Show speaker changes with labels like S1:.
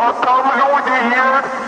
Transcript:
S1: some losing here.